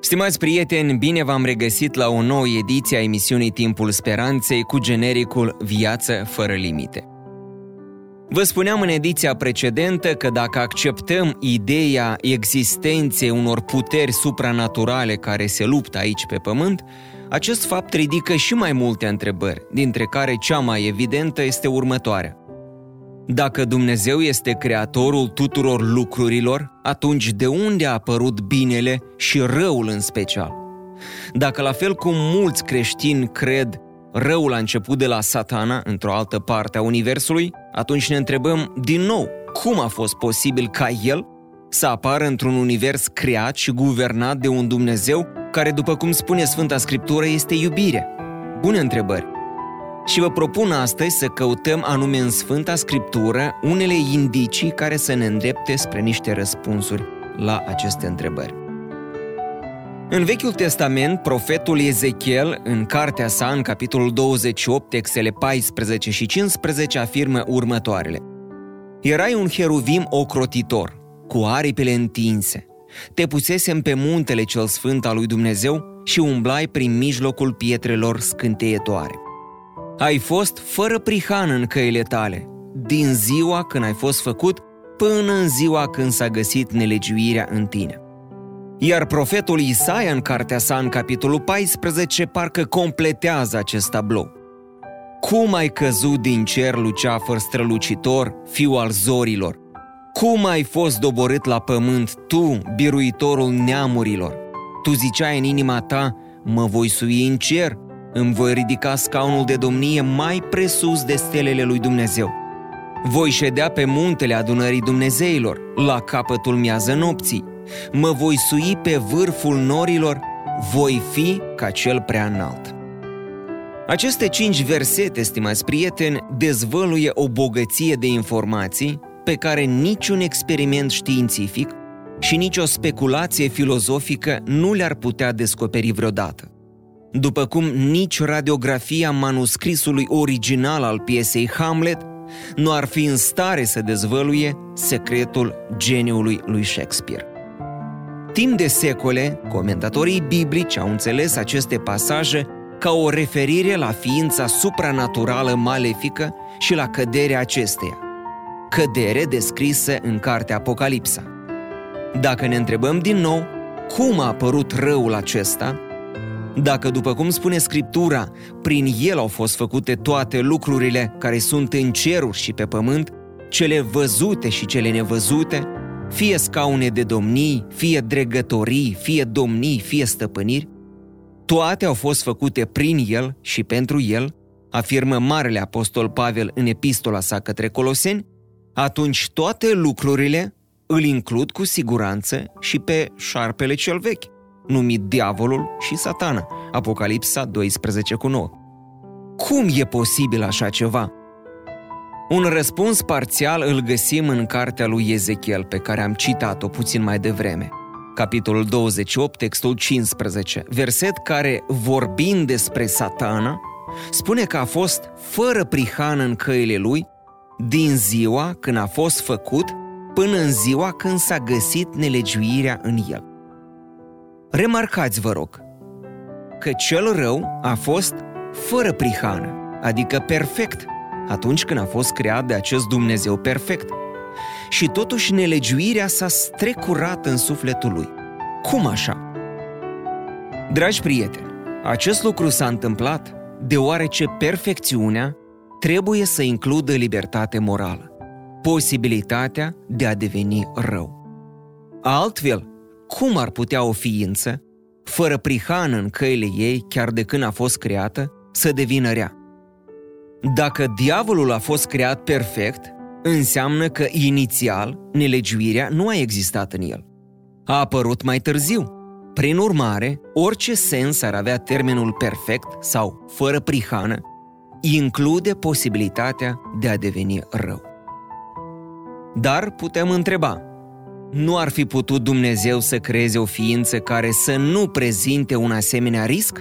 Stimați prieteni, bine v-am regăsit la o nouă ediție a emisiunii Timpul Speranței cu genericul Viață fără limite. Vă spuneam în ediția precedentă că dacă acceptăm ideea existenței unor puteri supranaturale care se luptă aici pe pământ, acest fapt ridică și mai multe întrebări, dintre care cea mai evidentă este următoarea. Dacă Dumnezeu este creatorul tuturor lucrurilor, atunci de unde a apărut binele și răul în special? Dacă la fel cum mulți creștini cred răul a început de la satana, într-o altă parte a Universului, atunci ne întrebăm din nou cum a fost posibil ca el să apară într-un univers creat și guvernat de un Dumnezeu care, după cum spune Sfânta Scriptură, este iubire. Bune întrebări! Și vă propun astăzi să căutăm anume în Sfânta Scriptură unele indicii care să ne îndrepte spre niște răspunsuri la aceste întrebări. În Vechiul Testament, profetul Ezechiel, în cartea sa, în capitolul 28, textele 14 și 15, afirmă următoarele. Erai un heruvim ocrotitor, cu aripile întinse. Te pusesem pe muntele cel sfânt al lui Dumnezeu și umblai prin mijlocul pietrelor scânteietoare. Ai fost fără prihan în căile tale, din ziua când ai fost făcut până în ziua când s-a găsit nelegiuirea în tine. Iar profetul Isaia în cartea sa în capitolul 14 parcă completează acest tablou. Cum ai căzut din cer luceafăr strălucitor, fiu al zorilor? Cum ai fost doborât la pământ, tu, biruitorul neamurilor? Tu ziceai în inima ta, mă voi sui în cer, îmi voi ridica scaunul de domnie mai presus de stelele lui Dumnezeu. Voi ședea pe muntele adunării Dumnezeilor, la capătul miază nopții. Mă voi sui pe vârful norilor, voi fi ca cel prea înalt. Aceste cinci versete, stimați prieteni, dezvăluie o bogăție de informații pe care niciun experiment științific și nicio speculație filozofică nu le-ar putea descoperi vreodată după cum nici radiografia manuscrisului original al piesei Hamlet nu ar fi în stare să dezvăluie secretul geniului lui Shakespeare. Timp de secole, comentatorii biblici au înțeles aceste pasaje ca o referire la ființa supranaturală malefică și la căderea acesteia. Cădere descrisă în cartea Apocalipsa. Dacă ne întrebăm din nou cum a apărut răul acesta, dacă, după cum spune Scriptura, prin el au fost făcute toate lucrurile care sunt în ceruri și pe pământ, cele văzute și cele nevăzute, fie scaune de domnii, fie dregătorii, fie domnii, fie stăpâniri, toate au fost făcute prin el și pentru el, afirmă Marele Apostol Pavel în epistola sa către Coloseni, atunci toate lucrurile îl includ cu siguranță și pe șarpele cel vechi numit diavolul și satana, Apocalipsa 12 cu 9. Cum e posibil așa ceva? Un răspuns parțial îl găsim în cartea lui Ezechiel, pe care am citat-o puțin mai devreme. Capitolul 28, textul 15, verset care, vorbind despre satana, spune că a fost fără prihană în căile lui din ziua când a fost făcut până în ziua când s-a găsit nelegiuirea în el. Remarcați, vă rog, că cel rău a fost fără prihană, adică perfect, atunci când a fost creat de acest Dumnezeu perfect. Și totuși nelegiuirea s-a strecurat în sufletul lui. Cum așa? Dragi prieteni, acest lucru s-a întâmplat deoarece perfecțiunea trebuie să includă libertate morală, posibilitatea de a deveni rău. Altfel, cum ar putea o ființă, fără prihană în căile ei, chiar de când a fost creată, să devină rea? Dacă diavolul a fost creat perfect, înseamnă că inițial nelegiuirea nu a existat în el. A apărut mai târziu. Prin urmare, orice sens ar avea termenul perfect sau fără prihană, include posibilitatea de a deveni rău. Dar putem întreba, nu ar fi putut Dumnezeu să creeze o ființă care să nu prezinte un asemenea risc?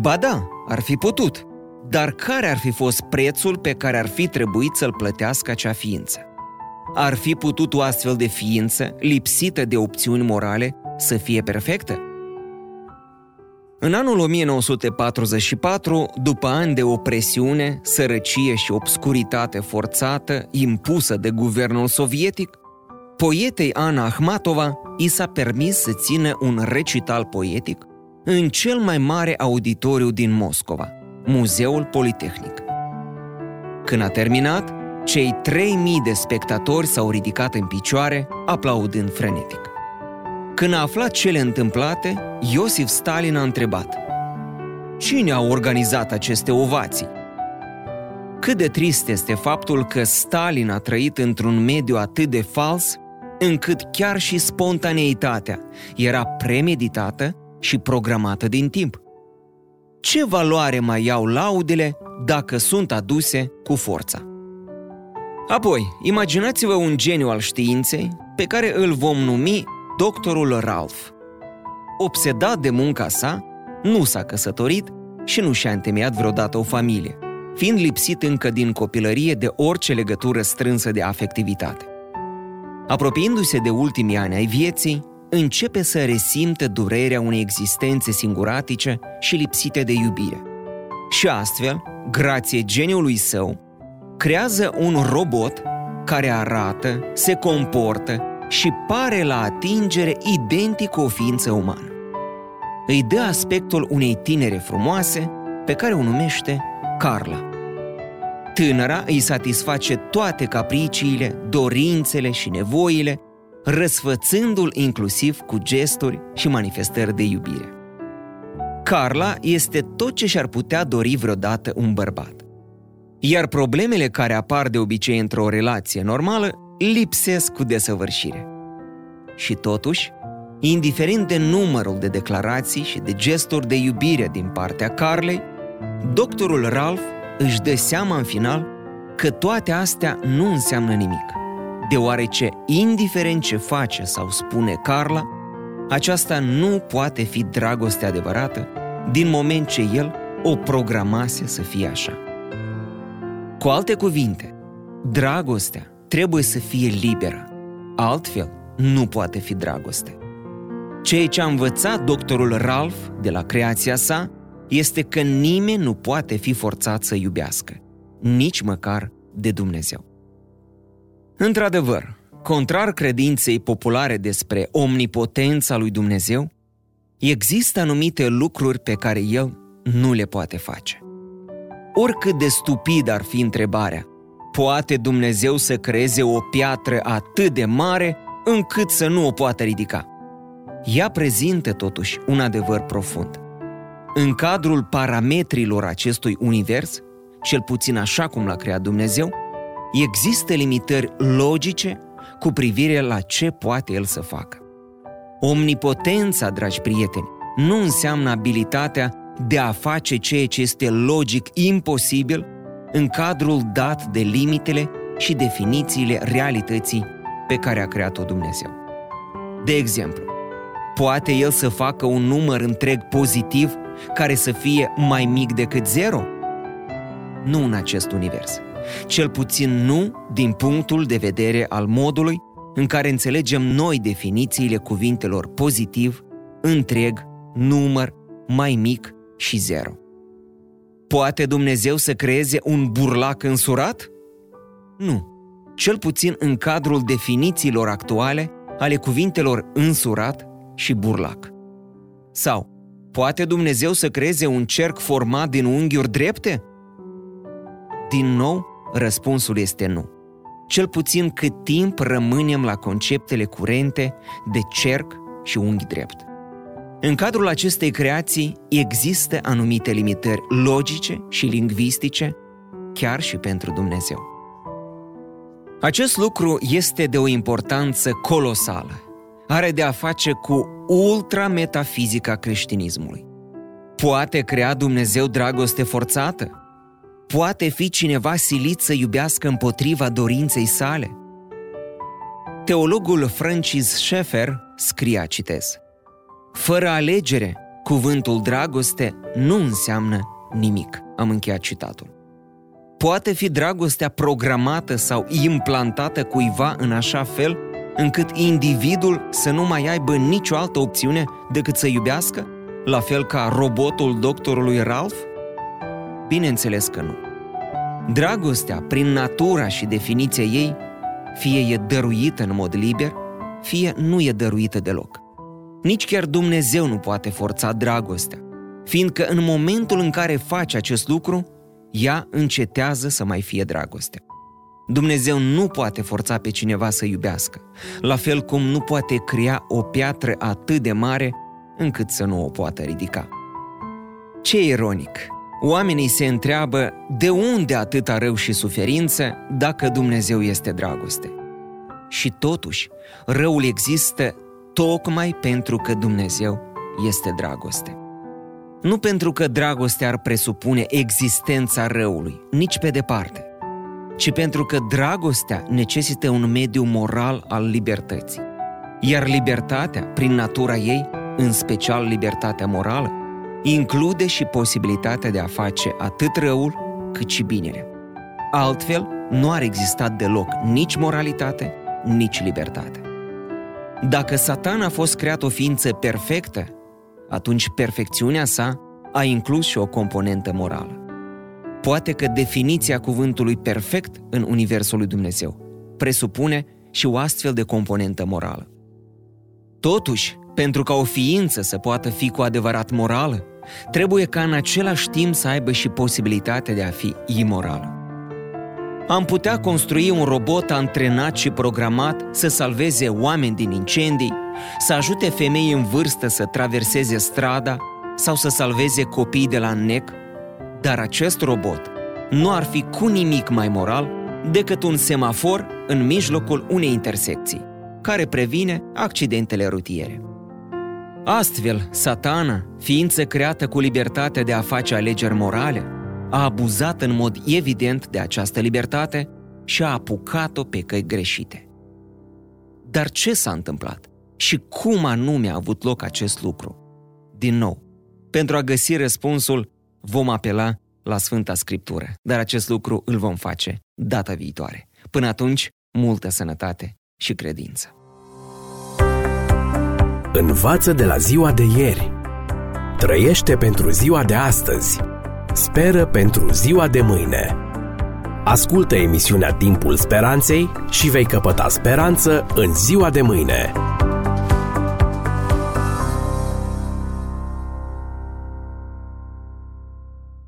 Ba da, ar fi putut. Dar care ar fi fost prețul pe care ar fi trebuit să-l plătească acea ființă? Ar fi putut o astfel de ființă, lipsită de opțiuni morale, să fie perfectă? În anul 1944, după ani de opresiune, sărăcie și obscuritate forțată impusă de guvernul sovietic, poetei Ana Ahmatova i s-a permis să țină un recital poetic în cel mai mare auditoriu din Moscova, Muzeul Politehnic. Când a terminat, cei 3000 de spectatori s-au ridicat în picioare, aplaudând frenetic. Când a aflat cele întâmplate, Iosif Stalin a întrebat Cine a organizat aceste ovații? Cât de trist este faptul că Stalin a trăit într-un mediu atât de fals, încât chiar și spontaneitatea era premeditată și programată din timp. Ce valoare mai iau laudele dacă sunt aduse cu forța? Apoi, imaginați-vă un geniu al științei pe care îl vom numi doctorul Ralph. Obsedat de munca sa, nu s-a căsătorit și nu și-a întemeiat vreodată o familie, fiind lipsit încă din copilărie de orice legătură strânsă de afectivitate. Apropiindu-se de ultimii ani ai vieții, începe să resimte durerea unei existențe singuratice și lipsite de iubire. Și astfel, grație geniului său, creează un robot care arată, se comportă și pare la atingere identic cu o ființă umană. Îi dă aspectul unei tinere frumoase pe care o numește Carla. Tânăra îi satisface toate capriciile, dorințele și nevoile, răsfățându-l inclusiv cu gesturi și manifestări de iubire. Carla este tot ce și-ar putea dori vreodată un bărbat. Iar problemele care apar de obicei într-o relație normală lipsesc cu desăvârșire. Și totuși, indiferent de numărul de declarații și de gesturi de iubire din partea Carlei, doctorul Ralph își dă seama în final că toate astea nu înseamnă nimic, deoarece, indiferent ce face sau spune Carla, aceasta nu poate fi dragoste adevărată din moment ce el o programase să fie așa. Cu alte cuvinte, dragostea trebuie să fie liberă, altfel nu poate fi dragoste. Ceea ce a învățat doctorul Ralph de la creația sa este că nimeni nu poate fi forțat să iubească, nici măcar de Dumnezeu. Într-adevăr, contrar credinței populare despre omnipotența lui Dumnezeu, există anumite lucruri pe care El nu le poate face. Oricât de stupid ar fi întrebarea, poate Dumnezeu să creeze o piatră atât de mare încât să nu o poată ridica? Ea prezintă totuși un adevăr profund. În cadrul parametrilor acestui univers, cel puțin așa cum l-a creat Dumnezeu, există limitări logice cu privire la ce poate El să facă. Omnipotența, dragi prieteni, nu înseamnă abilitatea de a face ceea ce este logic imposibil în cadrul dat de limitele și definițiile realității pe care a creat-o Dumnezeu. De exemplu, poate El să facă un număr întreg pozitiv care să fie mai mic decât zero? Nu în acest univers. Cel puțin nu din punctul de vedere al modului în care înțelegem noi definițiile cuvintelor pozitiv, întreg, număr, mai mic și zero. Poate Dumnezeu să creeze un burlac însurat? Nu. Cel puțin în cadrul definițiilor actuale ale cuvintelor însurat și burlac. Sau, poate Dumnezeu să creeze un cerc format din unghiuri drepte? Din nou, răspunsul este nu. Cel puțin cât timp rămânem la conceptele curente de cerc și unghi drept. În cadrul acestei creații există anumite limitări logice și lingvistice, chiar și pentru Dumnezeu. Acest lucru este de o importanță colosală. Are de a face cu ultrametafizica creștinismului. Poate crea Dumnezeu dragoste forțată? Poate fi cineva silit să iubească împotriva dorinței sale? Teologul Francis Schaeffer scria, citez, Fără alegere, cuvântul dragoste nu înseamnă nimic. Am încheiat citatul. Poate fi dragostea programată sau implantată cuiva în așa fel încât individul să nu mai aibă nicio altă opțiune decât să iubească? La fel ca robotul doctorului Ralph? Bineînțeles că nu. Dragostea, prin natura și definiția ei, fie e dăruită în mod liber, fie nu e dăruită deloc. Nici chiar Dumnezeu nu poate forța dragostea, fiindcă în momentul în care face acest lucru, ea încetează să mai fie dragoste. Dumnezeu nu poate forța pe cineva să iubească, la fel cum nu poate crea o piatră atât de mare încât să nu o poată ridica. Ce ironic! Oamenii se întreabă de unde atâta rău și suferință dacă Dumnezeu este dragoste. Și totuși, răul există tocmai pentru că Dumnezeu este dragoste. Nu pentru că dragostea ar presupune existența răului, nici pe departe, ci pentru că dragostea necesită un mediu moral al libertății. Iar libertatea, prin natura ei, în special libertatea morală, include și posibilitatea de a face atât răul cât și binele. Altfel, nu ar exista deloc nici moralitate, nici libertate. Dacă Satan a fost creat o ființă perfectă, atunci perfecțiunea sa a inclus și o componentă morală. Poate că definiția cuvântului perfect în Universul lui Dumnezeu presupune și o astfel de componentă morală. Totuși, pentru ca o ființă să poată fi cu adevărat morală, trebuie ca în același timp să aibă și posibilitatea de a fi imorală. Am putea construi un robot antrenat și programat să salveze oameni din incendii, să ajute femei în vârstă să traverseze strada sau să salveze copii de la nec, dar acest robot nu ar fi cu nimic mai moral decât un semafor în mijlocul unei intersecții, care previne accidentele rutiere. Astfel, satana, ființă creată cu libertatea de a face alegeri morale, a abuzat în mod evident de această libertate și a apucat-o pe căi greșite. Dar ce s-a întâmplat? Și cum anume a avut loc acest lucru? Din nou, pentru a găsi răspunsul, vom apela la Sfânta Scriptură, dar acest lucru îl vom face data viitoare. Până atunci, multă sănătate și credință. Învață de la ziua de ieri. Trăiește pentru ziua de astăzi. Speră pentru ziua de mâine. Ascultă emisiunea Timpul Speranței și vei căpăta speranță în ziua de mâine.